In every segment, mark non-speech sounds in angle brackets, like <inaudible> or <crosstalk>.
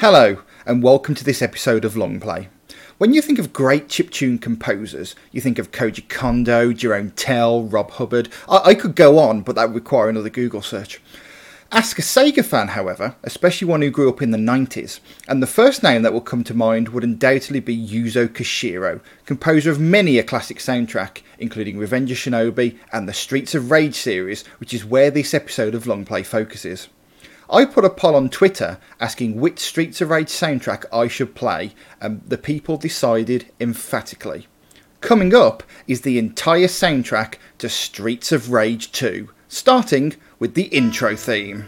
Hello, and welcome to this episode of Long Play. When you think of great chiptune composers, you think of Koji Kondo, Jeroen Tel, Rob Hubbard. I, I could go on, but that would require another Google search. Ask a Sega fan, however, especially one who grew up in the 90s, and the first name that will come to mind would undoubtedly be Yuzo Koshiro, composer of many a classic soundtrack, including Revenge of Shinobi and the Streets of Rage series, which is where this episode of Long Play focuses. I put a poll on Twitter asking which Streets of Rage soundtrack I should play, and the people decided emphatically. Coming up is the entire soundtrack to Streets of Rage 2, starting with the intro theme.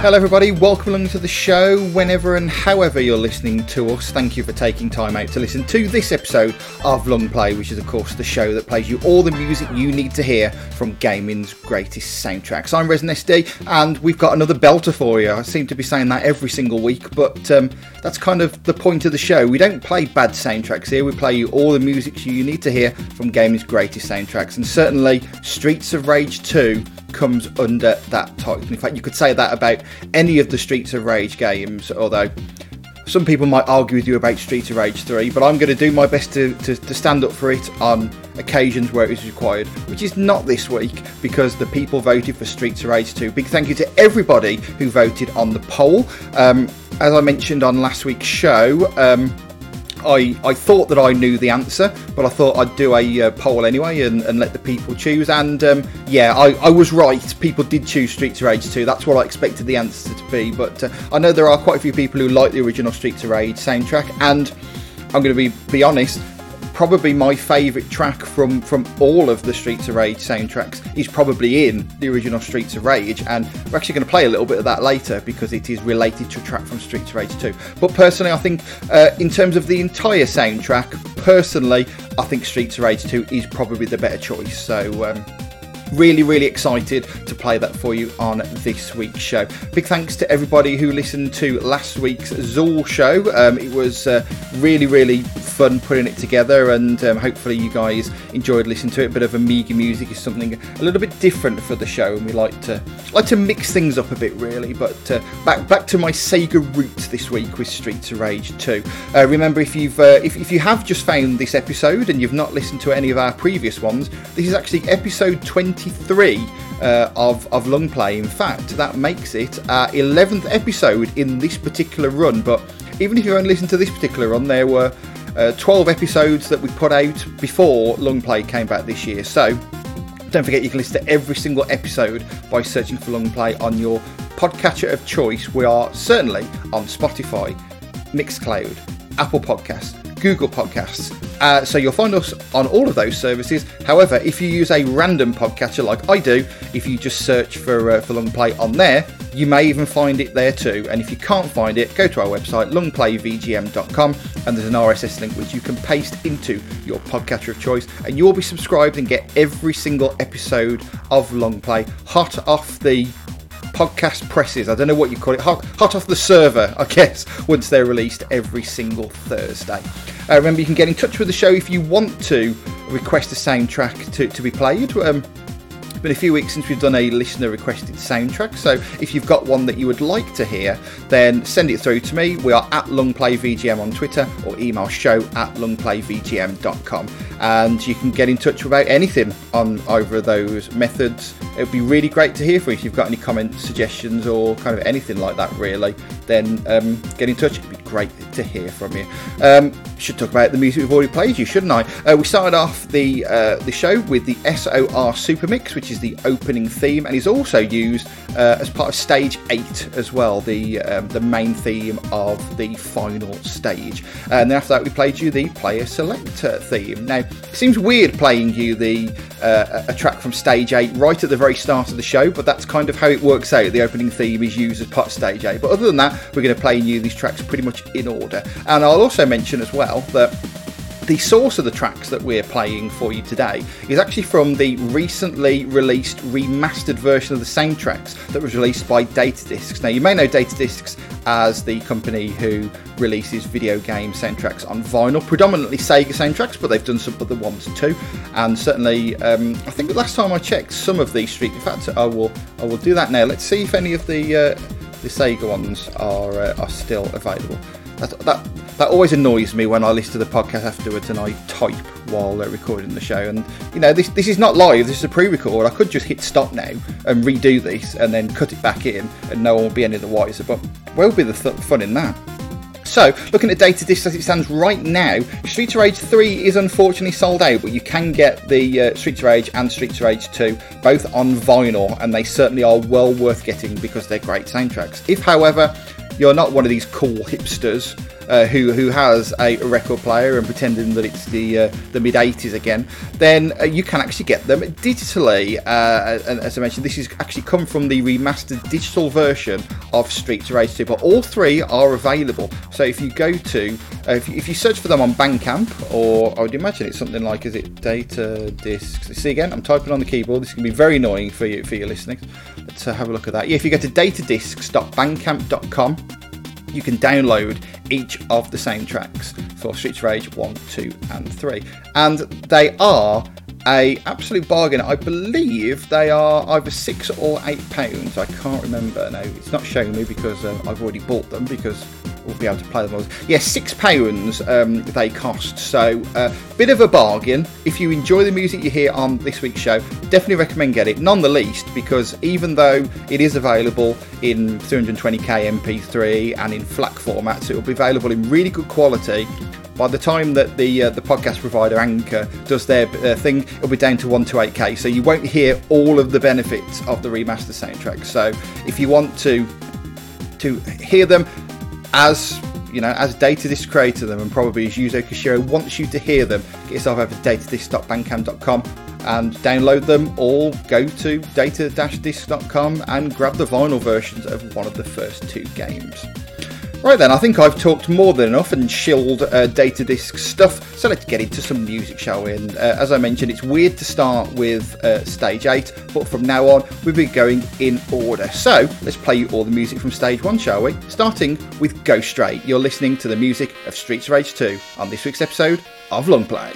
Hello, everybody. Welcome along to the show. Whenever and however you're listening to us, thank you for taking time out to listen to this episode of Long Play, which is, of course, the show that plays you all the music you need to hear from gaming's greatest soundtracks. I'm Resin SD, and we've got another belter for you. I seem to be saying that every single week, but um, that's kind of the point of the show. We don't play bad soundtracks here. We play you all the music you need to hear from gaming's greatest soundtracks, and certainly Streets of Rage 2 comes under that title. In fact, you could say that about any of the Streets of Rage games, although some people might argue with you about Streets of Rage 3, but I'm going to do my best to, to, to, stand up for it on occasions where it is required, which is not this week because the people voted for Streets of Rage 2. Big thank you to everybody who voted on the poll. Um, as I mentioned on last week's show, um, I, I thought that I knew the answer, but I thought I'd do a uh, poll anyway and, and, let the people choose. And um, yeah, I, I, was right. People did choose Streets of Rage 2. That's what I expected the answer to be. But uh, I know there are quite a few people who like the original Streets of Rage soundtrack. And I'm going to be, be honest, probably my favourite track from from all of the Streets of Rage soundtracks is probably in the original Streets of Rage, and we're actually going to play a little bit of that later because it is related to a track from Streets of Rage 2. But personally, I think uh, in terms of the entire soundtrack, personally, I think Streets of Rage 2 is probably the better choice. So. Um, really, really excited to play that for you on this week's show. Big thanks to everybody who listened to last week's Zool show. Um, it was uh, really, really fun putting it together, and um, hopefully you guys enjoyed listening to it. A bit of Amiga music is something a little bit different for the show, and we like to like to mix things up a bit, really. But uh, back back to my Sega roots this week with Streets of Rage 2. Uh, remember, if you've uh, if, if you have just found this episode and you've not listened to any of our previous ones, this is actually episode 20 23 uh, of, of Long Play. In fact, that makes it our 11th episode in this particular run. But even if you only listen to this particular run, there were uh, 12 episodes that we put out before Long Play came back this year. So don't forget you can listen to every single episode by searching for Long Play on your podcatcher of choice. We are certainly on Spotify, Mixcloud, Apple Podcasts, Google Podcasts. Uh, so you'll find us on all of those services. However, if you use a random podcatcher like I do, if you just search for uh, for Long Play on there, you may even find it there too. And if you can't find it, go to our website longplayvgm.com and there's an RSS link which you can paste into your podcatcher of choice, and you'll be subscribed and get every single episode of Long Play hot off the podcast presses. I don't know what you call it. Hot, hot off the server, I guess, once they're released every single Thursday. Uh, remember, you can get in touch with the show if you want to request a soundtrack to, to be played. Um, it's been a few weeks since we've done a listener requested soundtrack, so if you've got one that you would like to hear, then send it through to me. We are at LongPlayVGM on Twitter or email show at longplayvgm.com. And you can get in touch about anything on either of those methods. It would be really great to hear from you if you've got any comments, suggestions, or kind of anything like that, really. Then um, get in touch. It'd be great to hear from you. Um, should talk about the music we've already played you, shouldn't I? Uh, we started off the uh, the show with the SOR Super Mix, which is the opening theme, and is also used uh, as part of Stage Eight as well, the um, the main theme of the final stage. And then after that, we played you the Player Selector theme. Now, it seems weird playing you the uh, a track from Stage Eight right at the very start of the show, but that's kind of how it works out. The opening theme is used as part of Stage Eight, but other than that, we're going to play you these tracks pretty much in order. And I'll also mention as well that the source of the tracks that we're playing for you today is actually from the recently released remastered version of the soundtracks that was released by Datadiscs. Now, you may know Datadiscs as the company who releases video game soundtracks on vinyl, predominantly Sega soundtracks, but they've done some other ones too. And certainly, um, I think the last time I checked, some of these Street. Fact, I will I will do that now. Let's see if any of the uh, the Sega ones are uh, are still available. That, that always annoys me when I listen to the podcast afterwards and I type while they're recording the show. And you know, this this is not live. This is a pre-record. I could just hit stop now and redo this and then cut it back in, and no one will be any the wiser. But where will be the th- fun in that? So, looking at Datadisc as it stands right now, Streets of Rage 3 is unfortunately sold out, but you can get the uh, Streets of Rage and Streets of Rage 2 both on vinyl, and they certainly are well worth getting because they're great soundtracks. If, however, you're not one of these cool hipsters uh, who who has a record player and pretending that it's the uh, the mid 80s again, then uh, you can actually get them digitally. Uh, and as I mentioned, this has actually come from the remastered digital version of Streets of Rage 2, but all three are available. So if you go to uh, if, you, if you search for them on Bandcamp, or I would imagine it's something like is it Data Discs? See again, I'm typing on the keyboard. This can be very annoying for you for your listening. Let's uh, have a look at that. Yeah, if you go to datadiscs.bandcamp.com you can download each of the same tracks for Streets of Rage 1, 2, and 3. And they are a absolute bargain. I believe they are either six or eight pounds. I can't remember now. It's not showing me because um, I've already bought them because will be able to play them. All. Yeah, six pounds um, they cost, so a uh, bit of a bargain. If you enjoy the music you hear on this week's show, definitely recommend get it. None the least because even though it is available in 320k MP3 and in FLAC formats, it will be available in really good quality by the time that the uh, the podcast provider Anchor does their uh, thing, it'll be down to 128k. So you won't hear all of the benefits of the remaster soundtrack. So if you want to to hear them as you know, as Datadisc created them, and probably as Yuzo Koshiro wants you to hear them, get yourself over to datadisc.bandcamp.com and download them, or go to data-disc.com and grab the vinyl versions of one of the first two games. Right then, I think I've talked more than enough and shilled uh, data disc stuff, so let's get into some music, shall we? And uh, as I mentioned, it's weird to start with uh, stage 8, but from now on, we'll be going in order. So let's play you all the music from stage 1, shall we? Starting with Go Straight. You're listening to the music of Streets Rage 2 on this week's episode of Long Play.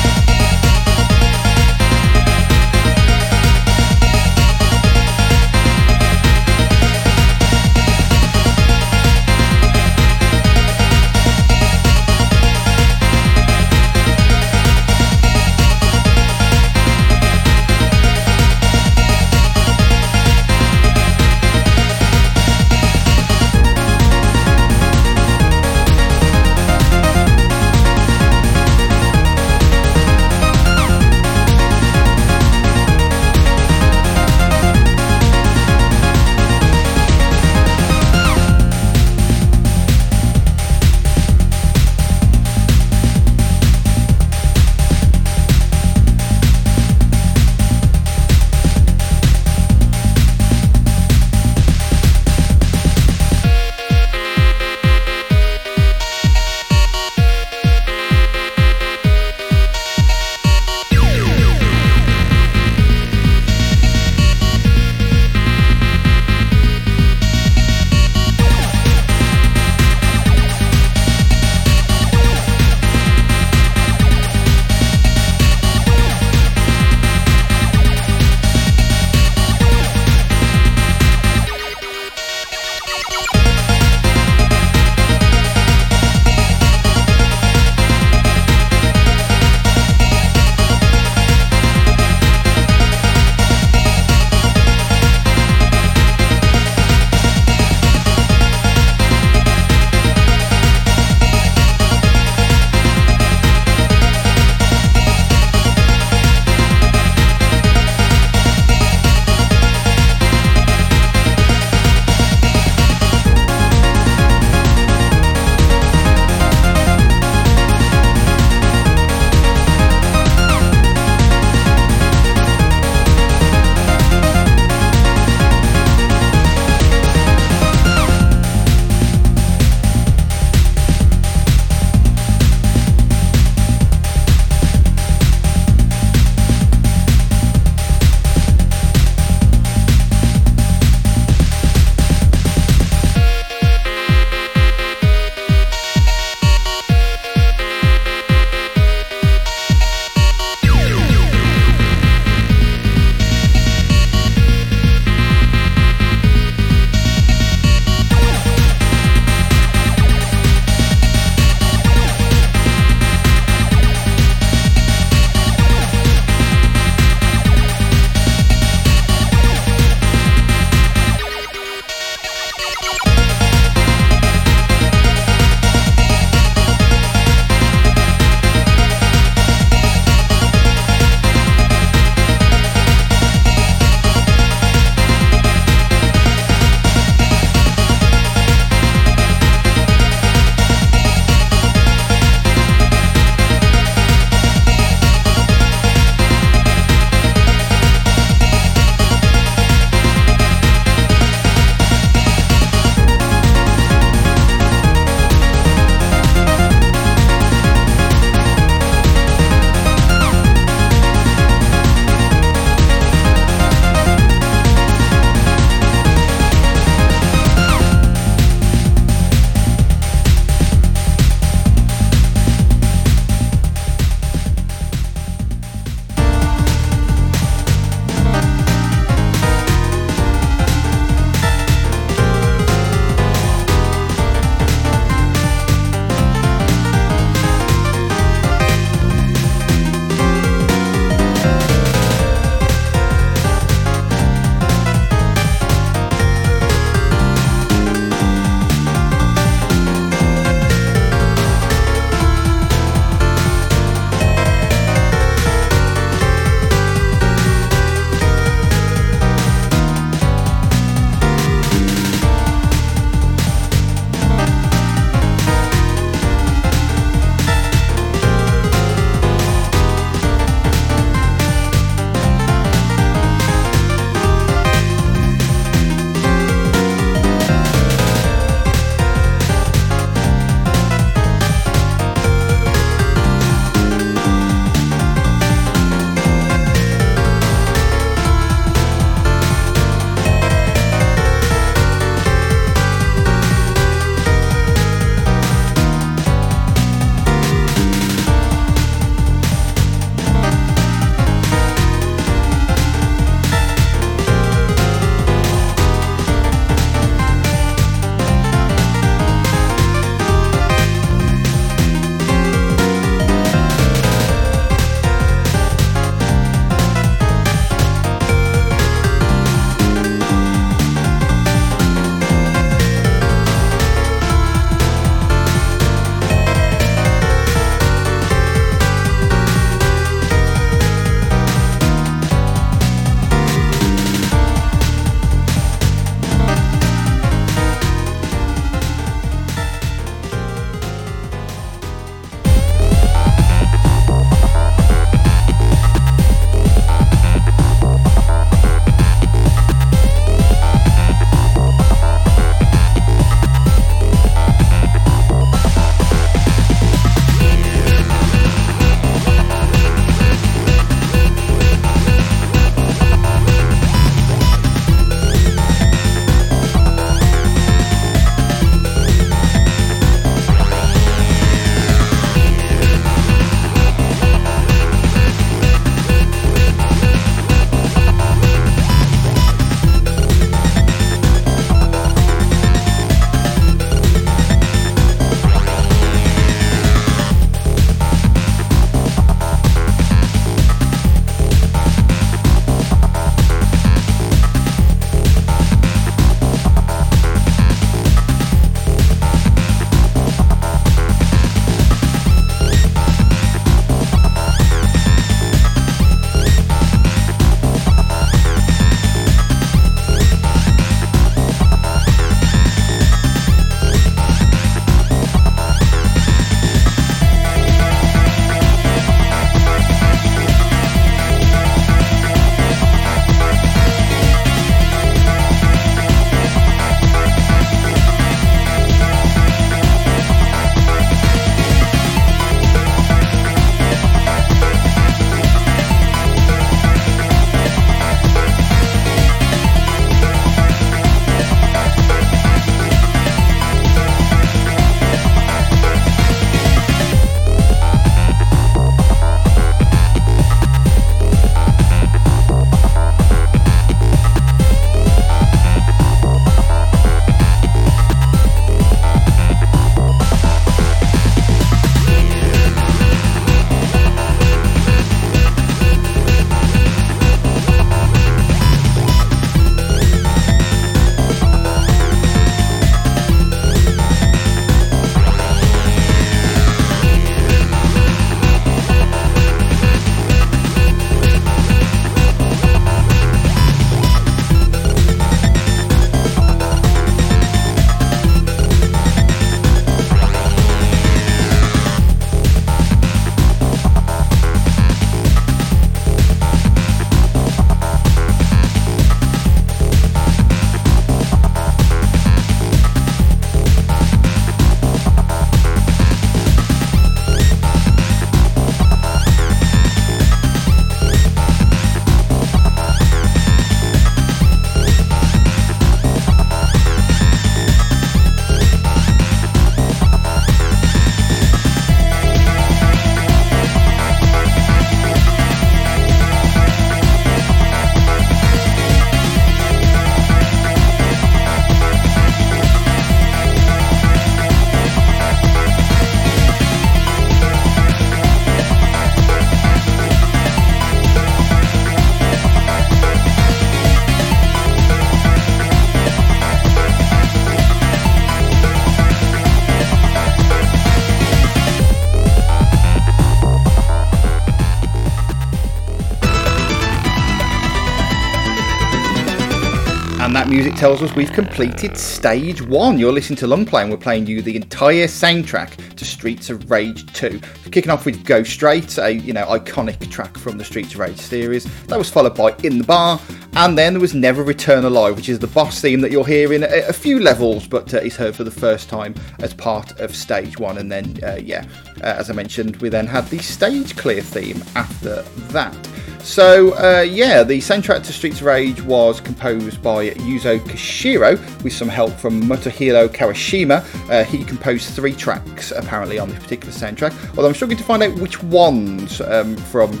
Tells us we've completed stage one. You're listening to Long Play and we're playing you the entire soundtrack to Streets of Rage 2. Kicking off with Go Straight, a you know iconic track from the Streets of Rage series. That was followed by In the Bar, and then there was Never Return Alive, which is the boss theme that you'll hear in a, a few levels, but uh, is heard for the first time as part of stage one. And then, uh, yeah, uh, as I mentioned, we then had the stage clear theme after that. So, uh, yeah, the soundtrack to Streets of Rage was composed by Yuzo Koshiro with some help from Motohiro Kawashima. Uh, he composed three tracks apparently on this particular soundtrack, although I'm struggling to find out which ones um, from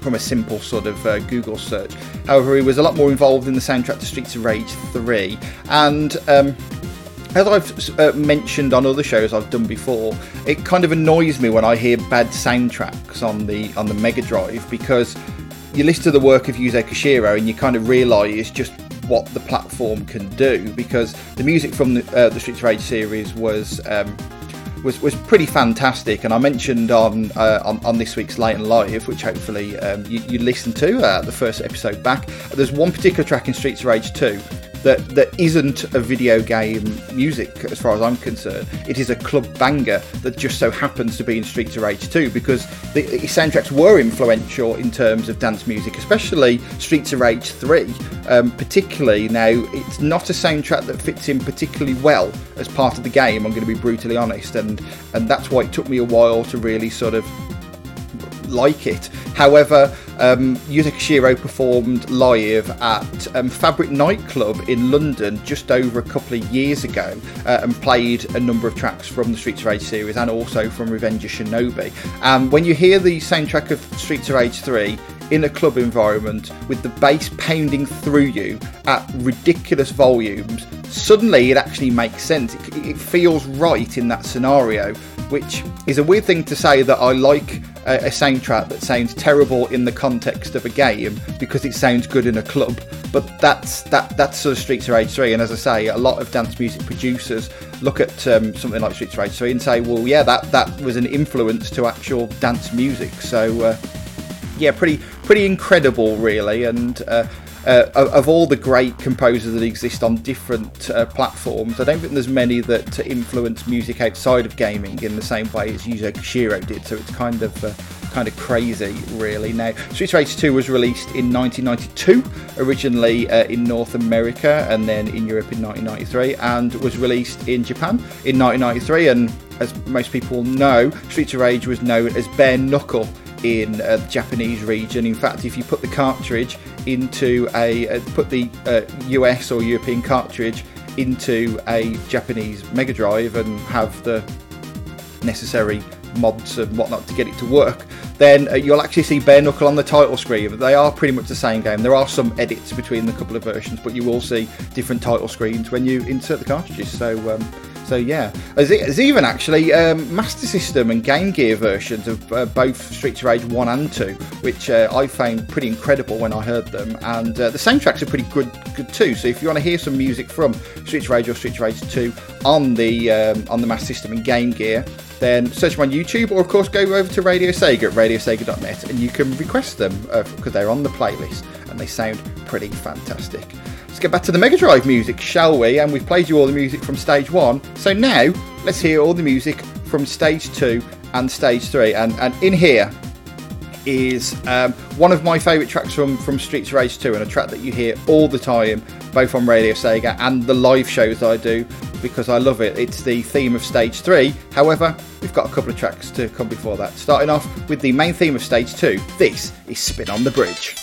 from a simple sort of uh, Google search. However, he was a lot more involved in the soundtrack to Streets of Rage 3, and um, as I've uh, mentioned on other shows I've done before, it kind of annoys me when I hear bad soundtracks on the on the Mega Drive because you listen to the work of Yuzo Koshiro and you kind of realise just what the platform can do because the music from the, uh, the Streets of Rage series was. Um, was, was pretty fantastic, and I mentioned on uh, on, on, this week's Late and Live, which hopefully um, you, you listened to uh, the first episode back. There's one particular track in Streets of Rage 2 that that isn't a video game music as far as I'm concerned. It is a club banger that just so happens to be in Streets of Rage 2 because the, the soundtracks were influential in terms of dance music, especially Streets of Rage 3. Um, particularly now, it's not a soundtrack that fits in particularly well as part of the game. I'm going to be brutally honest, and and that's why it took me a while to really sort of like it. However, um, Yuzo Koshiro performed live at um, Fabric Nightclub in London just over a couple of years ago uh, and played a number of tracks from the Streets of Rage series and also from Revenge of Shinobi. Um, when you hear the soundtrack of Streets of Rage 3, in a club environment with the bass pounding through you at ridiculous volumes, suddenly it actually makes sense. It, it, feels right in that scenario, which is a weird thing to say that I like a, a soundtrack that sounds terrible in the context of a game because it sounds good in a club. But that's that that's sort of Streets of Rage 3, and as I say, a lot of dance music producers look at um, something like Streets of Rage 3 and say, well, yeah, that that was an influence to actual dance music. So. Uh, yeah, pretty pretty incredible, really, and uh, uh, of all the great composers that exist on different uh, platforms, I don't think there's many that influence music outside of gaming in the same way as Yuzo Koshiro did. So it's kind of uh, kind of crazy, really. Now, Streets of Rage 2 was released in 1992, originally uh, in North America and then in Europe in 1993, and was released in Japan in 1993. And as most people know, Streets of Rage was known as Bare Knuckle in uh, the Japanese region. In fact, if you put the cartridge into a uh, put the uh, US or European cartridge into a Japanese Mega Drive and have the necessary mods and whatnot to get it to work, then uh, you'll actually see Bare Knuckle on the title screen. They are pretty much the same game. There are some edits between the couple of versions, but you will see different title screens when you insert the cartridges. So um, so yeah, there's, even actually um, Master System and Game Gear versions of uh, both Streets of Rage 1 and 2, which uh, I found pretty incredible when I heard them. And uh, the soundtracks are pretty good, good too. So if you want to hear some music from Streets of Rage or Streets of Rage 2 on the um, on the Master System and Game Gear, then search them on YouTube or of course go over to Radio Sega at radiosega.net and you can request them because uh, they're on the playlist and they sound pretty fantastic. Let's get back to the Mega Drive music, shall we? And we've played you all the music from stage one. So now let's hear all the music from stage two and stage three. And, and in here is um, one of my favourite tracks from, from Streets of Rage 2 and a track that you hear all the time, both on Radio Sega and the live shows I do because I love it. It's the theme of stage 3. However, we've got a couple of tracks to come before that. Starting off with the main theme of stage 2, this is Spin on the Bridge.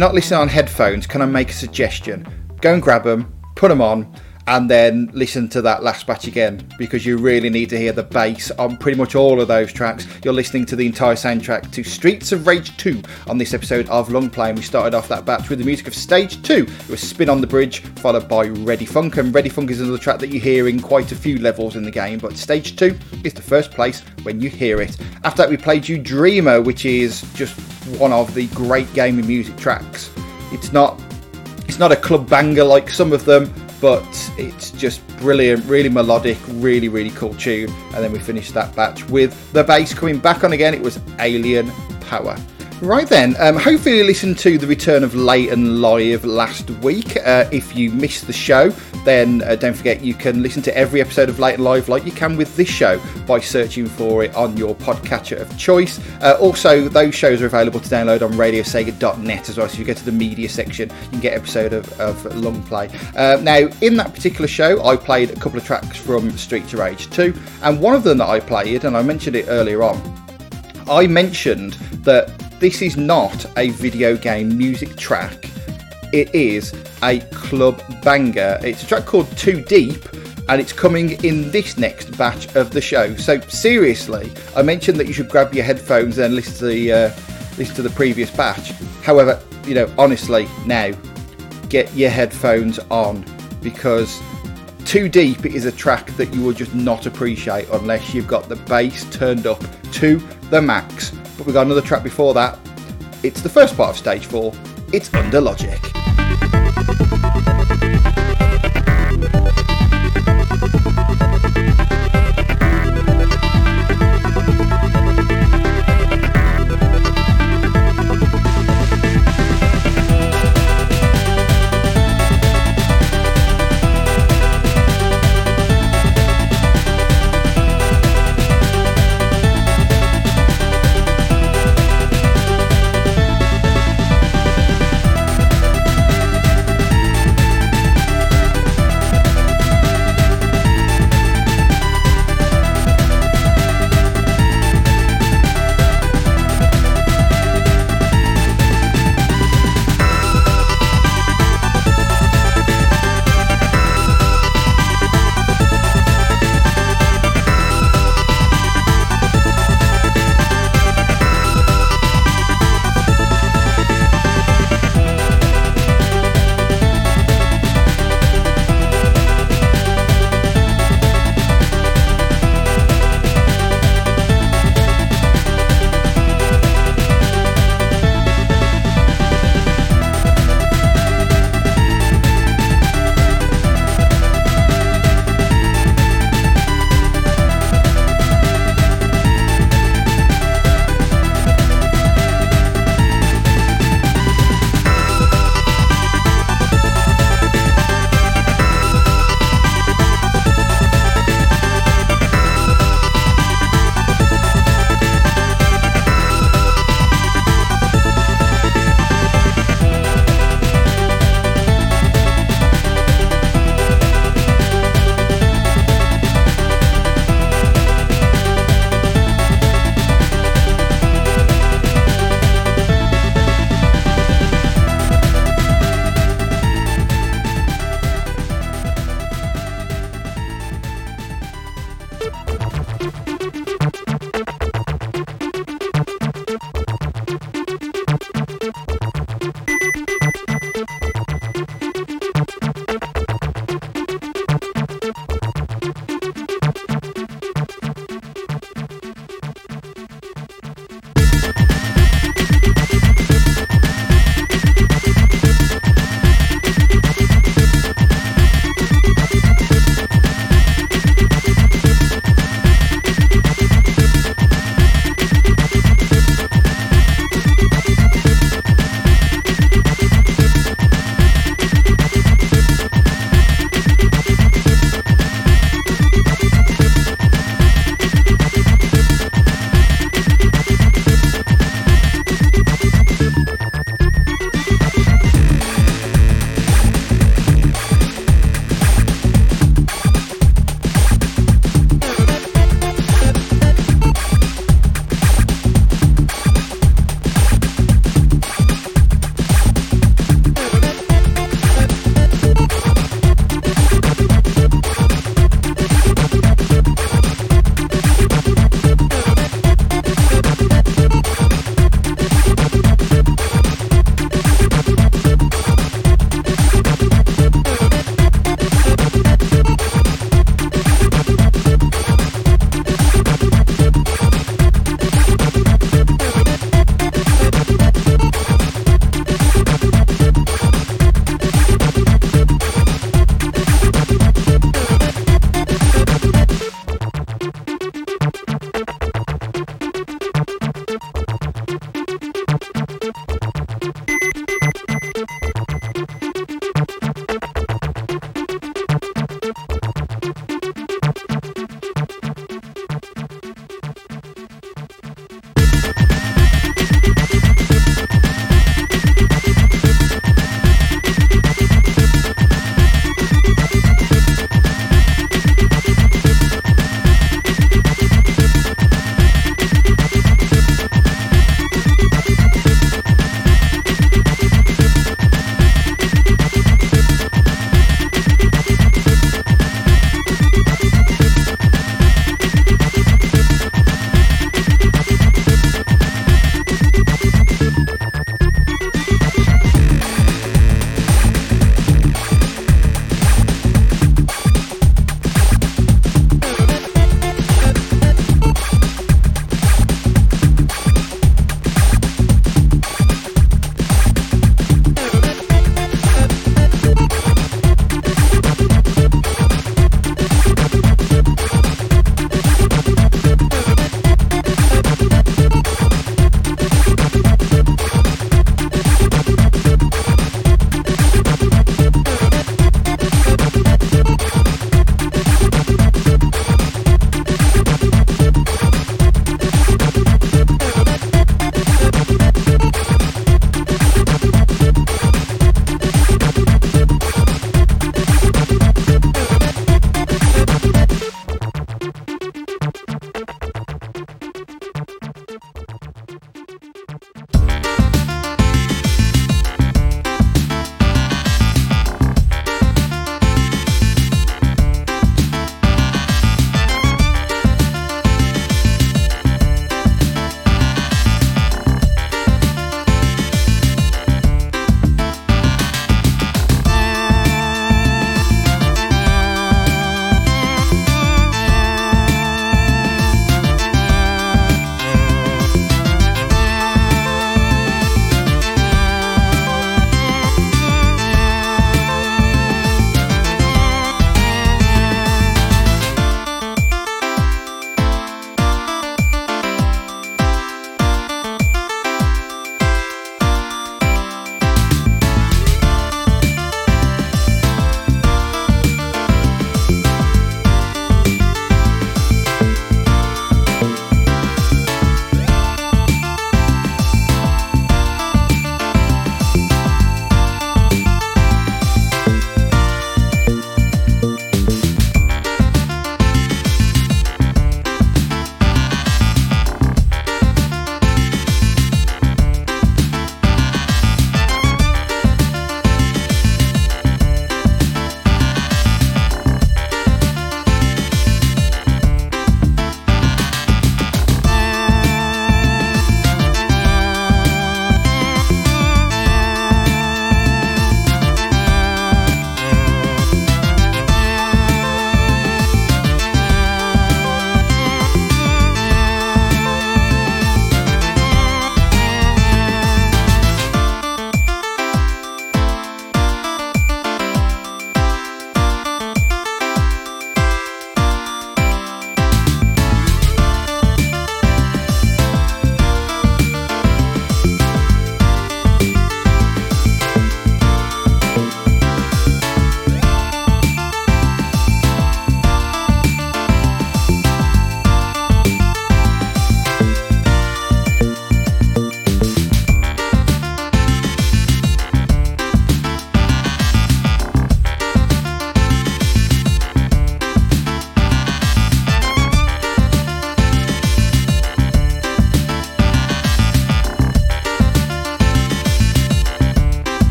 You're not listening on headphones, can I make a suggestion? Go and grab them, put them on, and then listen to that last batch again because you really need to hear the bass on pretty much all of those tracks. You're listening to the entire soundtrack to Streets of Rage 2 on this episode of Longplay, and we started off that batch with the music of Stage 2. It was Spin on the Bridge, followed by Ready Funk, and Ready Funk is another track that you hear in quite a few levels in the game, but Stage 2 is the first place when you hear it. After that, we played you Dreamer, which is just one of the great gaming music tracks. It's not it's not a club banger like some of them, but it's just brilliant, really melodic, really really cool tune. And then we finished that batch with the bass coming back on again. It was Alien Power. Right then, um, hopefully you listened to the return of Layton Live last week. Uh, if you missed the show, then uh, don't forget you can listen to every episode of Layton Live like you can with this show by searching for it on your podcatcher of choice. Uh, also, those shows are available to download on radiosega.net as well. So if you go to the media section, you can get episode of, of Longplay. Uh, now, in that particular show, I played a couple of tracks from Streets of Rage 2, and one of them that I played, and I mentioned it earlier on, I mentioned that this is not a video game music track. It is a club banger. It's a track called Too Deep and it's coming in this next batch of the show. So seriously, I mentioned that you should grab your headphones and listen to the uh, listen to the previous batch. However, you know, honestly, now get your headphones on because Too Deep is a track that you will just not appreciate unless you've got the bass turned up to the max but we've got another track before that. It's the first part of stage four. It's Under Logic.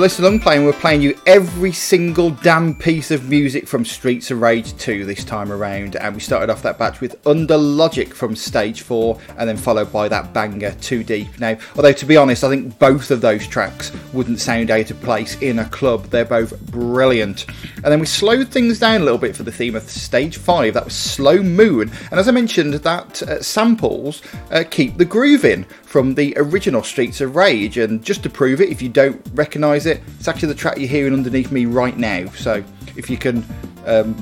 Listen Longplay, and we're playing you every single damn piece of music from Streets of Rage 2 this time around. And we started off that batch with Under Logic from Stage 4, and then followed by that banger, Too Deep. Now, although to be honest, I think both of those tracks wouldn't sound out of place in a club. They're both brilliant. And then we slowed things down a little bit for the theme of Stage 5. That was Slow Moon. And as I mentioned, that uh, samples uh, Keep the Groove in from the original Streets of Rage. And just to prove it, if you don't recognise it, it's actually the track you're hearing underneath me right now. So if you can um,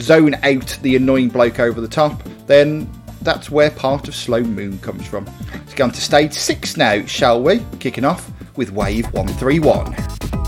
zone out the annoying bloke over the top, then that's where part of Slow Moon comes from. Let's go on to stage six now, shall we? Kicking off with Wave 131.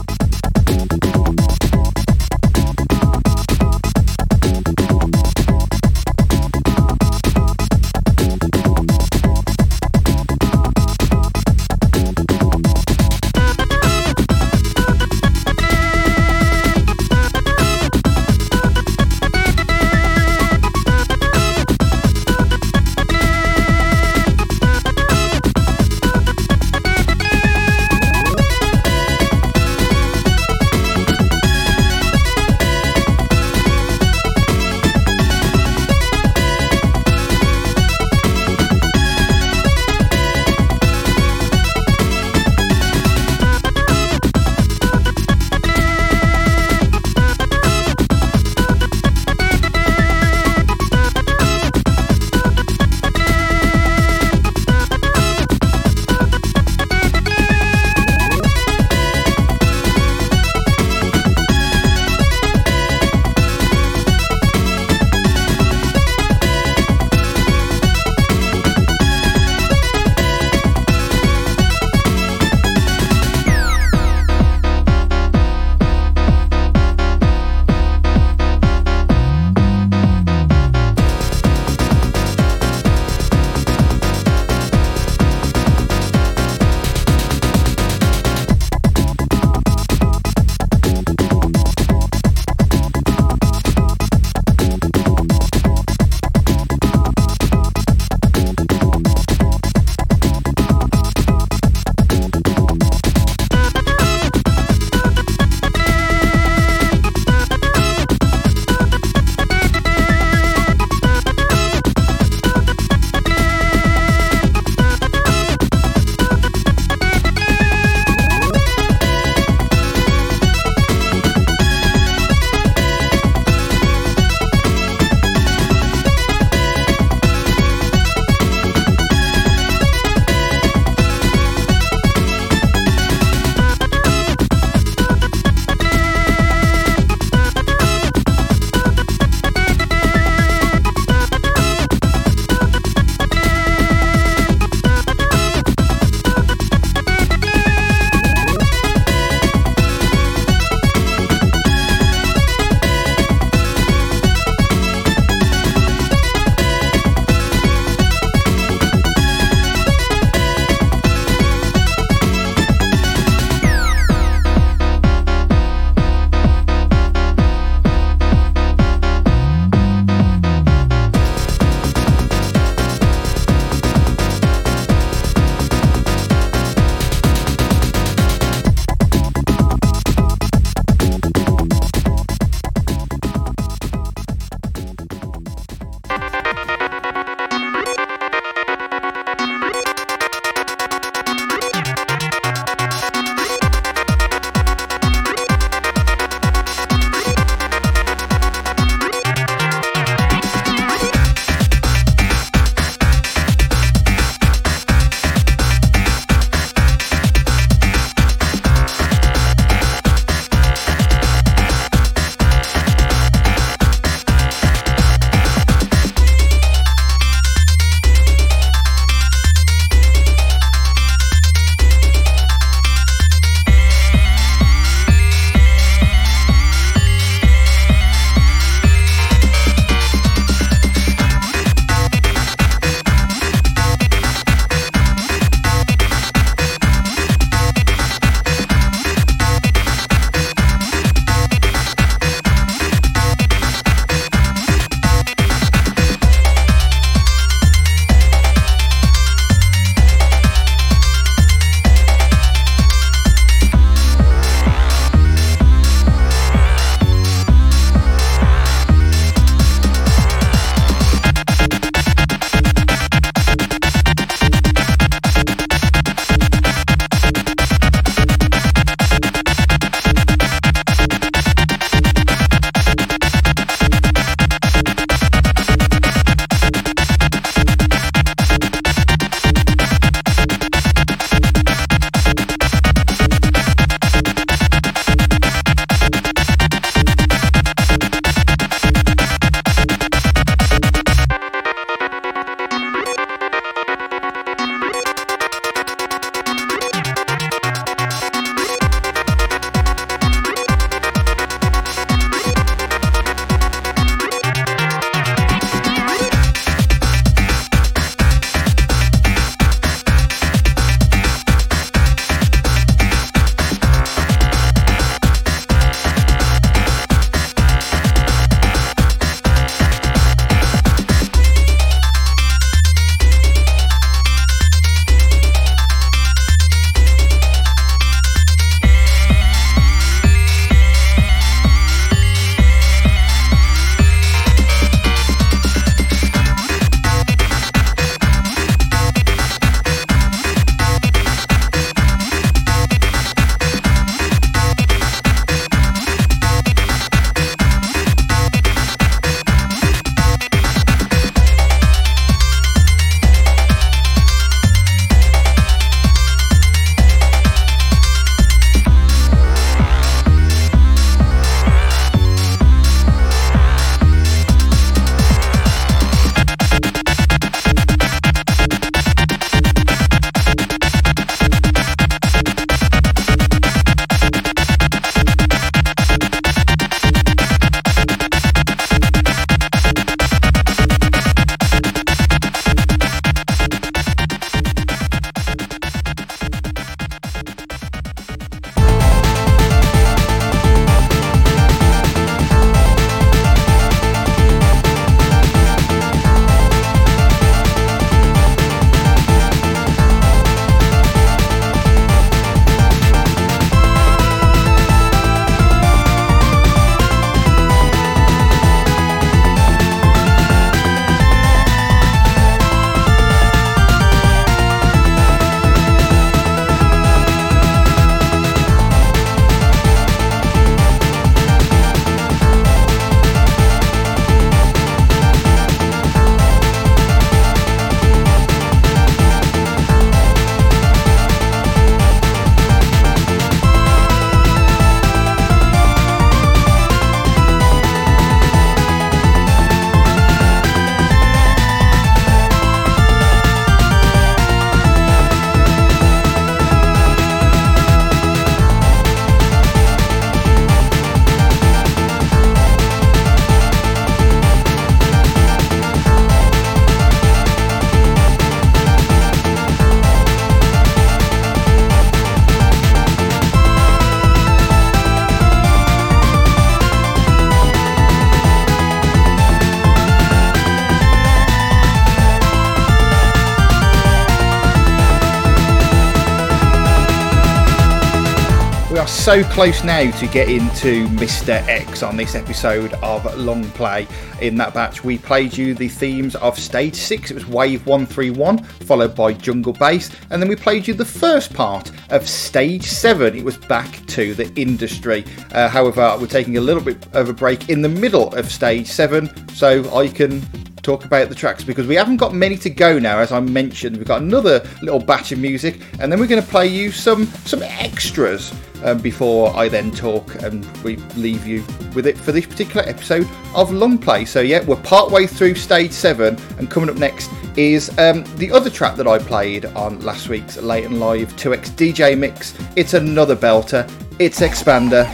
So close now to get into Mr. X on this episode of Long Play. In that batch, we played you the themes of Stage 6, it was Wave 131, followed by Jungle Base, and then we played you the first part of Stage 7, it was Back to the Industry. Uh, however, we're taking a little bit of a break in the middle of Stage 7 so I can talk about the tracks because we haven't got many to go now. As I mentioned, we've got another little batch of music, and then we're going to play you some some extras um, before I then talk and we leave you with it for this particular episode of Longplay. So yeah, we're part way through stage seven, and coming up next is um, the other track that I played on last week's Late and Live 2x DJ mix. It's another belter. It's Expander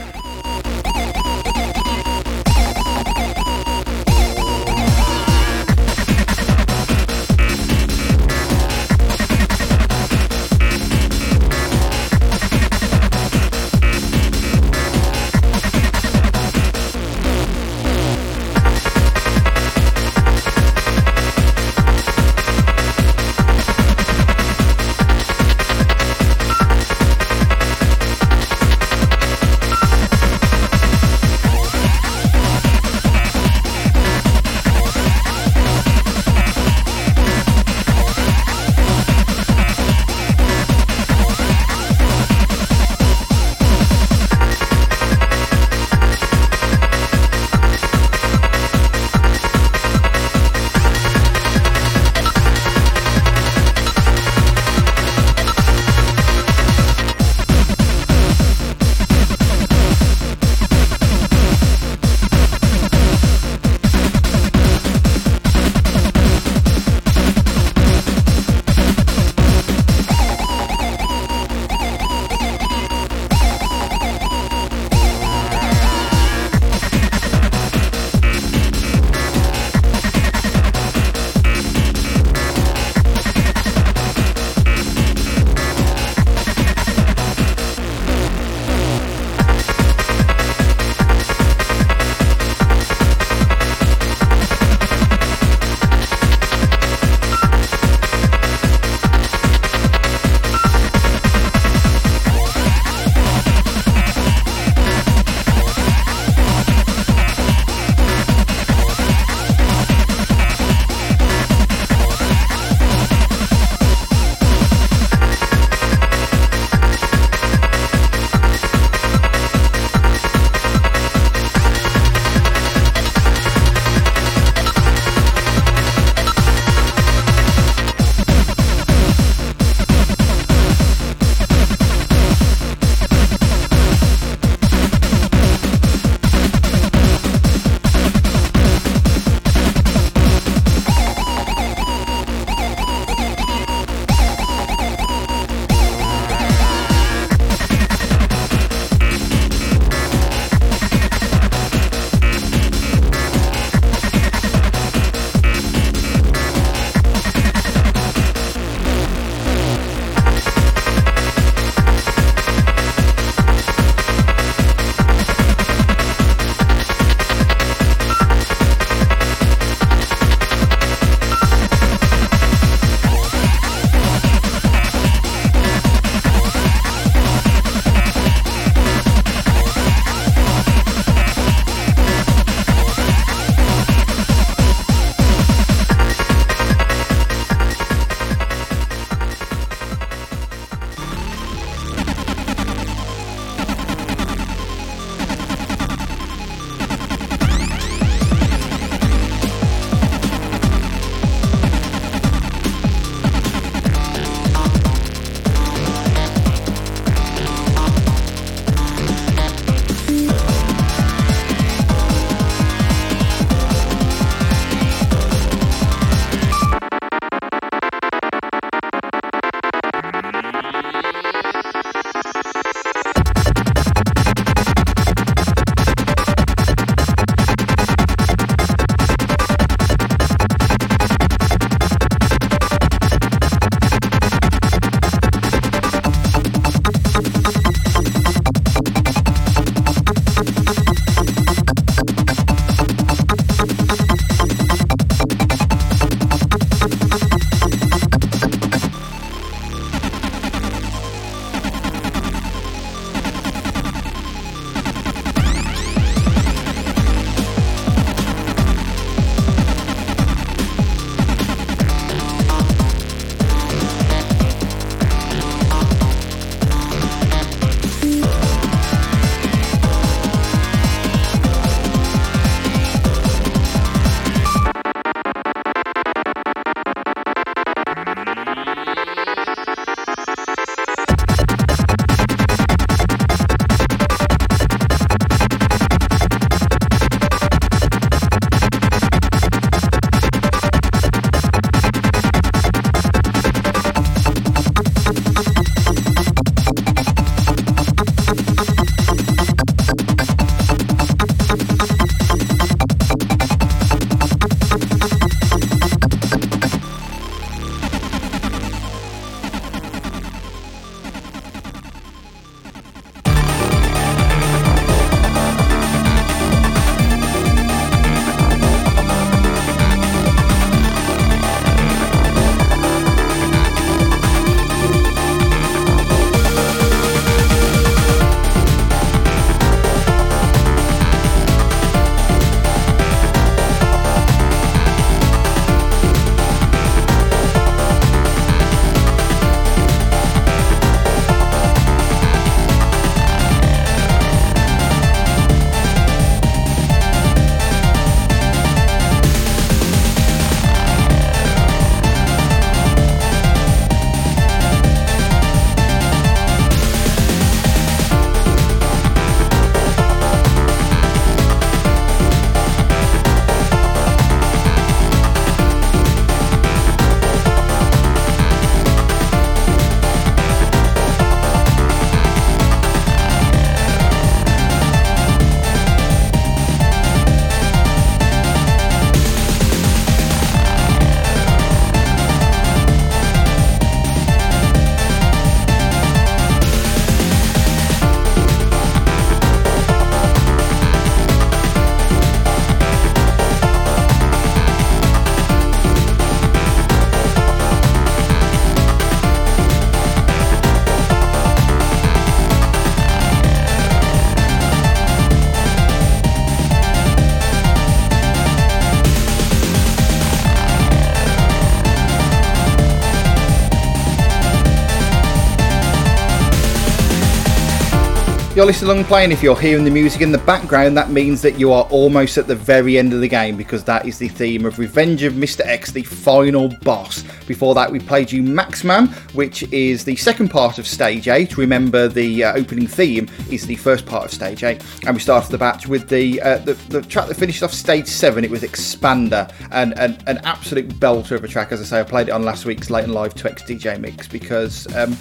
You're listening to Longplay, and if you're hearing the music in the background, that means that you are almost at the very end of the game because that is the theme of Revenge of Mr. X, the final boss. Before that, we played you Max Man, which is the second part of Stage 8. Remember, the uh, opening theme is the first part of Stage 8, and we started the batch with the, uh, the, the track that finished off Stage 7. It was Expander, and, and an absolute belter of a track. As I say, I played it on last week's Late and Live 2X DJ mix because. Um,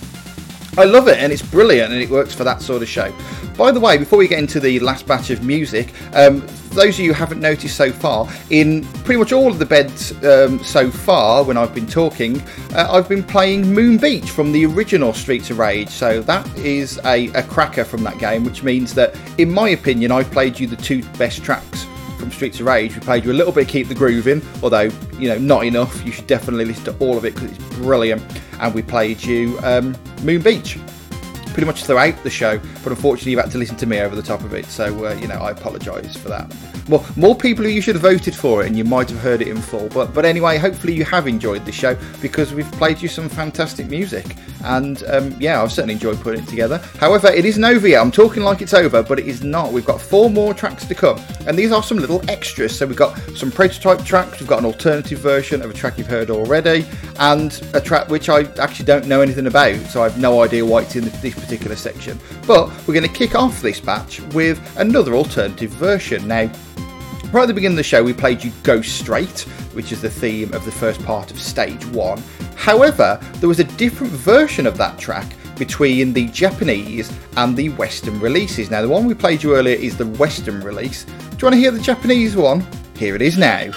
I love it and it's brilliant and it works for that sort of show. By the way, before we get into the last batch of music, um, those of you haven't noticed so far, in pretty much all of the beds um, so far, when I've been talking, uh, I've been playing Moon Beach from the original Streets of Rage. So that is a, a cracker from that game, which means that, in my opinion, I've played you the two best tracks from Streets of Rage. We played you a little bit Keep the Grooving, although, you know, not enough. You should definitely listen to all of it because it's brilliant. And we played you um, Moon Beach pretty much throughout the show, but unfortunately, you've had to listen to me over the top of it. So, uh, you know, I apologise for that. Well, more people who you should have voted for it, and you might have heard it in full. But, but anyway, hopefully, you have enjoyed the show because we've played you some fantastic music, and um, yeah, I've certainly enjoyed putting it together. However, it isn't over yet. I'm talking like it's over, but it is not. We've got four more tracks to come, and these are some little extras. So we've got some prototype tracks, we've got an alternative version of a track you've heard already, and a track which I actually don't know anything about, so I have no idea why it's in this particular section. But we're going to kick off this batch with another alternative version. Now, right at the beginning of the show, we played you Go Straight, which is the theme of the first part of stage one. However, there was a different version of that track between the Japanese and the Western releases. Now, the one we played you earlier is the Western release. Do you want to hear the Japanese one? Here it is now.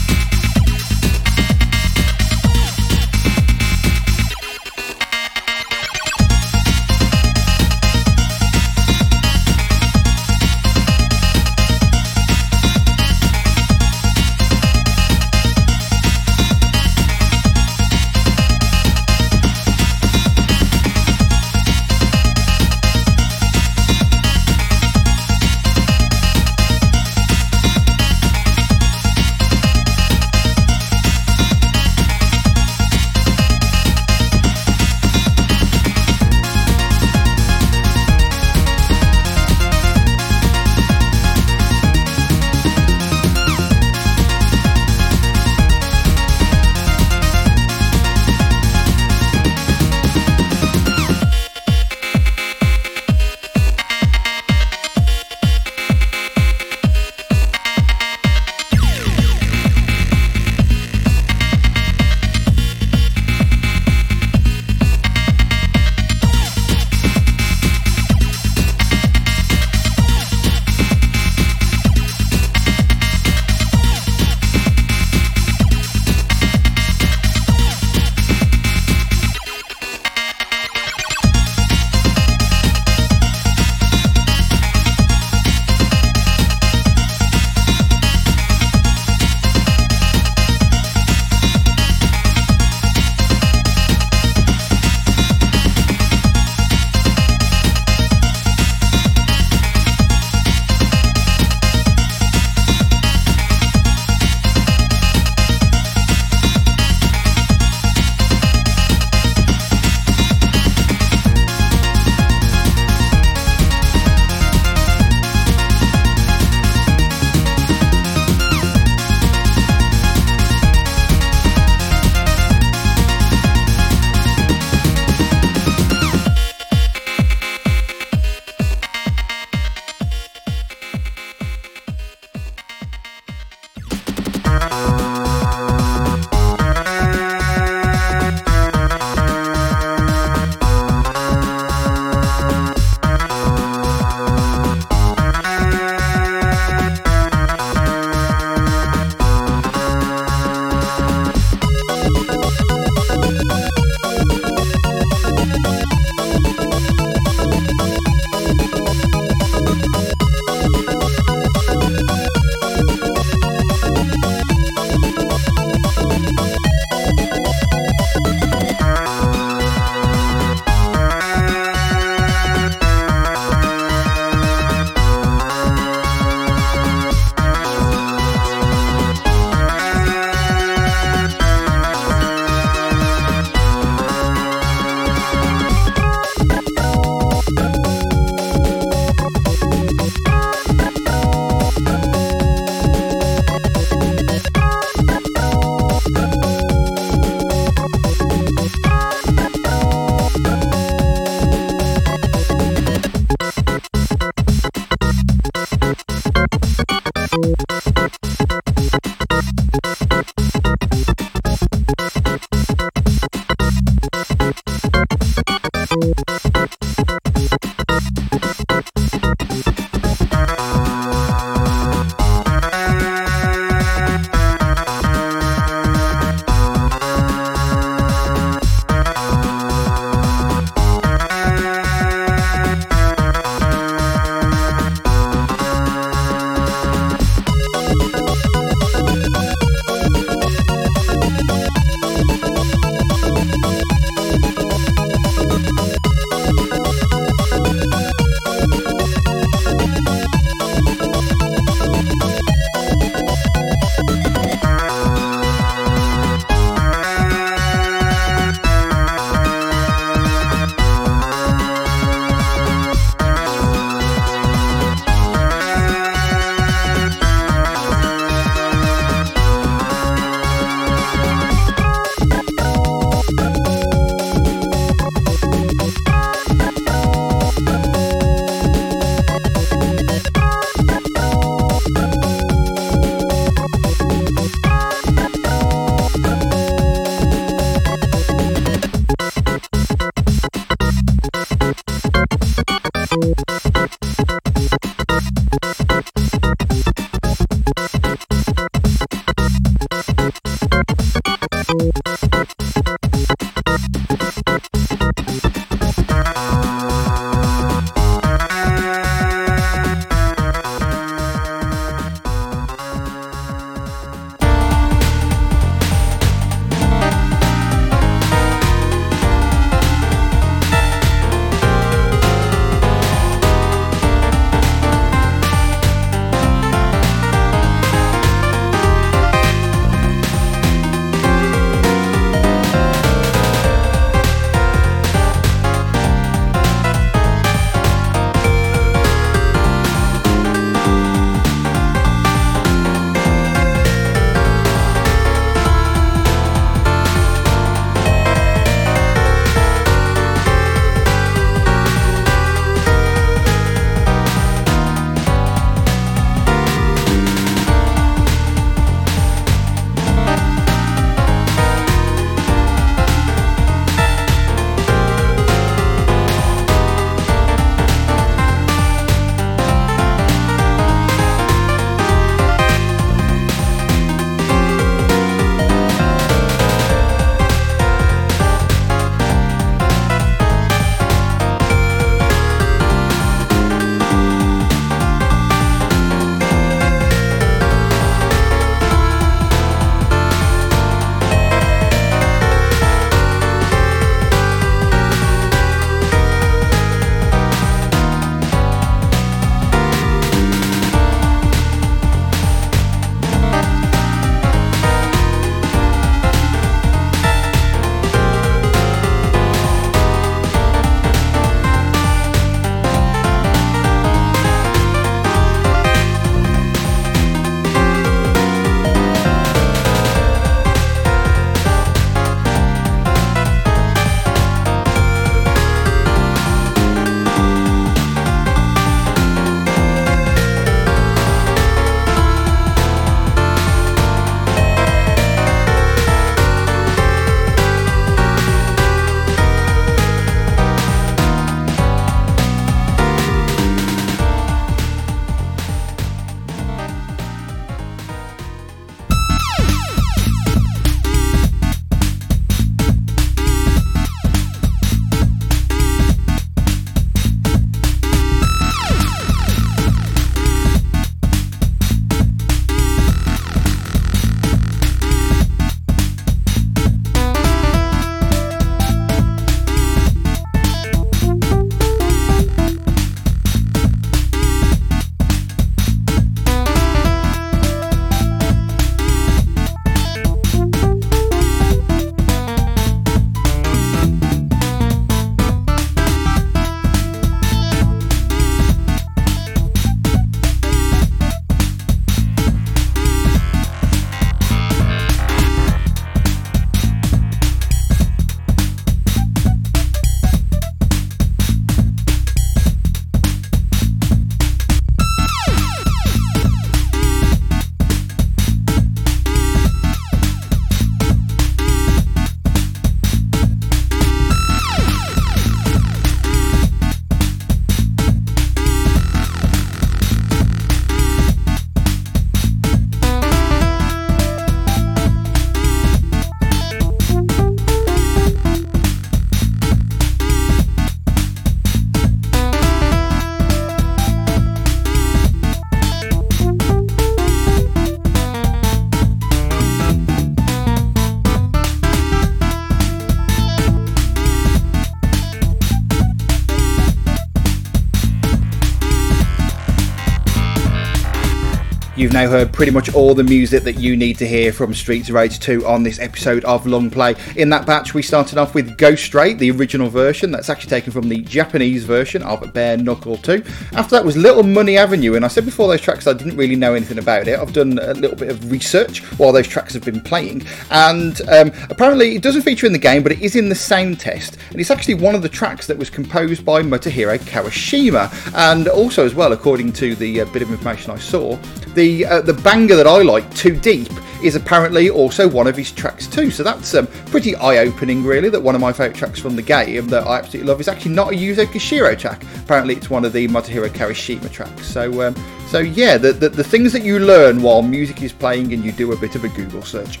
Now heard pretty much all the music that you need to hear from Streets of Rage 2 on this episode of Longplay. In that batch, we started off with Go Straight, the original version. That's actually taken from the Japanese version of Bare Knuckle 2. After that was Little Money Avenue, and I said before those tracks I didn't really know anything about it. I've done a little bit of research while those tracks have been playing, and um, apparently it doesn't feature in the game, but it is in the sound test, and it's actually one of the tracks that was composed by Motohiro Kawashima, and also as well, according to the uh, bit of information I saw, the uh, the banger that I like, Too Deep, is apparently also one of his tracks too. So that's um, pretty eye-opening, really. That one of my favourite tracks from the game that I absolutely love is actually not a Yuzo Koshiro track. Apparently, it's one of the Motohiro Kawashima tracks. So, um, so yeah, the, the the things that you learn while music is playing and you do a bit of a Google search.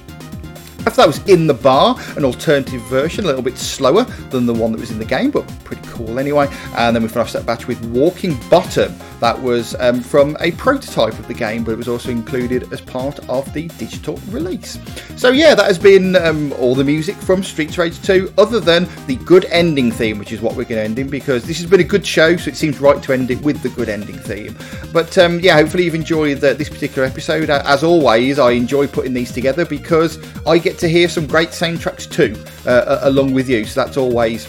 After that was In the Bar, an alternative version, a little bit slower than the one that was in the game, but pretty cool anyway. And then we finished that batch with Walking Bottom. That was um, from a prototype of the game, but it was also included as part of the digital release. So yeah, that has been um, all the music from Streets Rage 2, other than the good ending theme, which is what we're going to end in, because this has been a good show, so it seems right to end it with the good ending theme. But um, yeah, hopefully you've enjoyed the, this particular episode. As always, I enjoy putting these together because I get to hear some great soundtracks too, uh, along with you. So that's always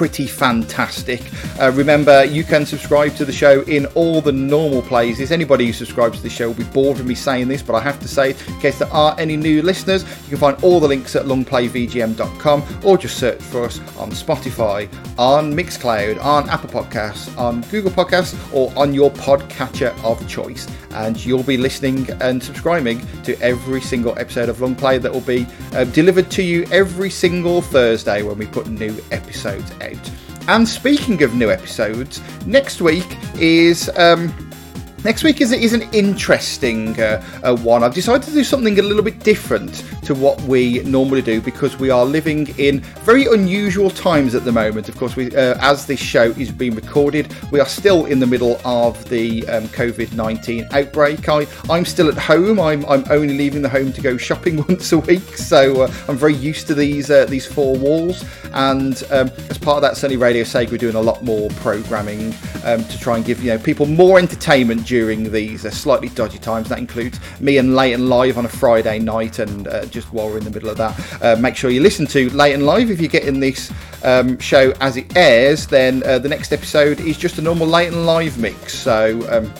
pretty fantastic. Uh, remember, you can subscribe to the show in all the normal places. Anybody who subscribes to the show will be bored of me saying this, but I have to say, in case there are any new listeners, you can find all the links at longplayvgm.com or just search for us on Spotify, on Mixcloud, on Apple Podcasts, on Google Podcasts, or on your podcatcher of choice. And you'll be listening and subscribing to every single episode of Longplay that will be uh, delivered to you every single Thursday when we put new episodes out. And speaking of new episodes, next week is. Um, Next week is, is an interesting uh, uh, one. I've decided to do something a little bit different to what we normally do because we are living in very unusual times at the moment. Of course, we, uh, as this show is being recorded, we are still in the middle of the um, COVID 19 outbreak. I, I'm still at home. I'm, I'm only leaving the home to go shopping <laughs> once a week, so uh, I'm very used to these uh, these four walls. And um, as part of that, Sunny Radio Sega, we're doing a lot more programming um, to try and give you know people more entertainment during these uh, slightly dodgy times. That includes me and Leighton Live on a Friday night, and uh, just while we're in the middle of that, uh, make sure you listen to Leighton Live if you're getting this um, show as it airs. Then uh, the next episode is just a normal Leighton Live mix, so um,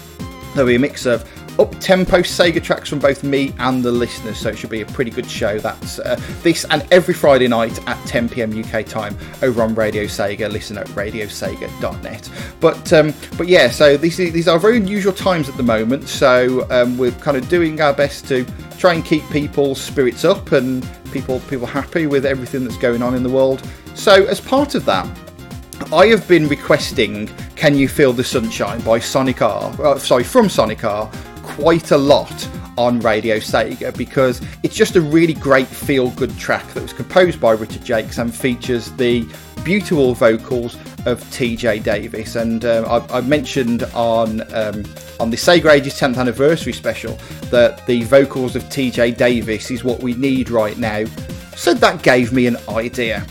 there'll be a mix of up tempo Sega tracks from both me and the listeners, so it should be a pretty good show. That's uh, this and every Friday night at 10 pm UK time over on Radio Sega. Listen at radiosega.net. But um, but yeah, so these these are very unusual times at the moment. So um, we're kind of doing our best to try and keep people's spirits up and people people happy with everything that's going on in the world. So as part of that. I have been requesting "Can You Feel the Sunshine" by Sonic R. Uh, sorry, from Sonic R quite a lot on Radio Sega because it's just a really great feel good track that was composed by Richard Jacques and features the beautiful vocals of TJ Davis. And uh, I, I, mentioned on um, on the Sega Ages 10th anniversary special that the vocals of TJ Davis is what we need right now. So that gave me an idea.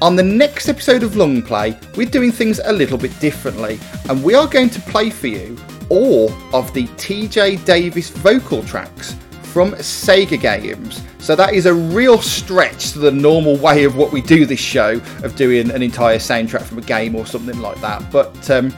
On the next episode of Longplay, we're doing things a little bit differently, and we are going to play for you all of the TJ Davis vocal tracks from Sega games. So that is a real stretch to the normal way of what we do this show of doing an entire soundtrack from a game or something like that. But um,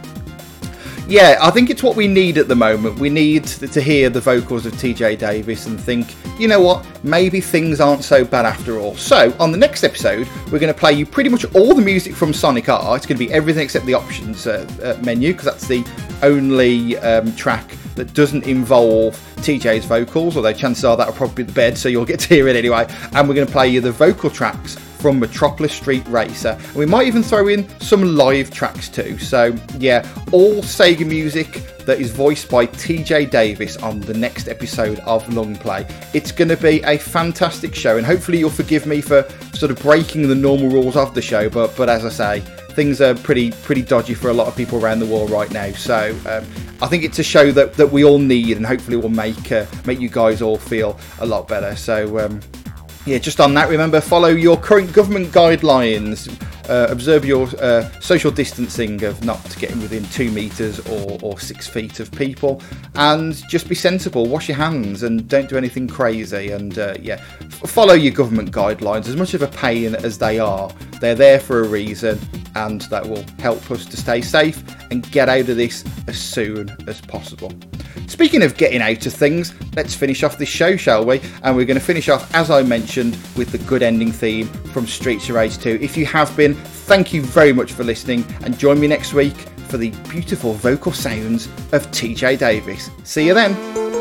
yeah, I think it's what we need at the moment. We need to hear the vocals of TJ Davis and think, you know what, maybe things aren't so bad after all. So, on the next episode, we're going to play you pretty much all the music from Sonic R. It's going to be everything except the options uh, uh, menu because that's the only um, track that doesn't involve TJ's vocals, although chances are that'll probably be the bed, so you'll get to hear it anyway. And we're going to play you the vocal tracks from Metropolis Street Racer. And we might even throw in some live tracks too. So, yeah, all Sega music that is voiced by TJ Davis on the next episode of Longplay. It's going to be a fantastic show, and hopefully, you'll forgive me for sort of breaking the normal rules of the show. But, but as I say, things are pretty pretty dodgy for a lot of people around the world right now. So um, I think it's a show that, that we all need, and hopefully will make uh, make you guys all feel a lot better. So um, Yeah, just on that, remember follow your current government guidelines. Uh, observe your uh, social distancing of not getting within two metres or, or six feet of people, and just be sensible. Wash your hands and don't do anything crazy. And uh, yeah, f- follow your government guidelines. As much of a pain as they are, they're there for a reason, and that will help us to stay safe and get out of this as soon as possible. Speaking of getting out of things, let's finish off this show, shall we? And we're going to finish off, as I mentioned, with the good ending theme from Streets of Rage 2. If you have been, thank you very much for listening, and join me next week for the beautiful vocal sounds of TJ Davis. See you then.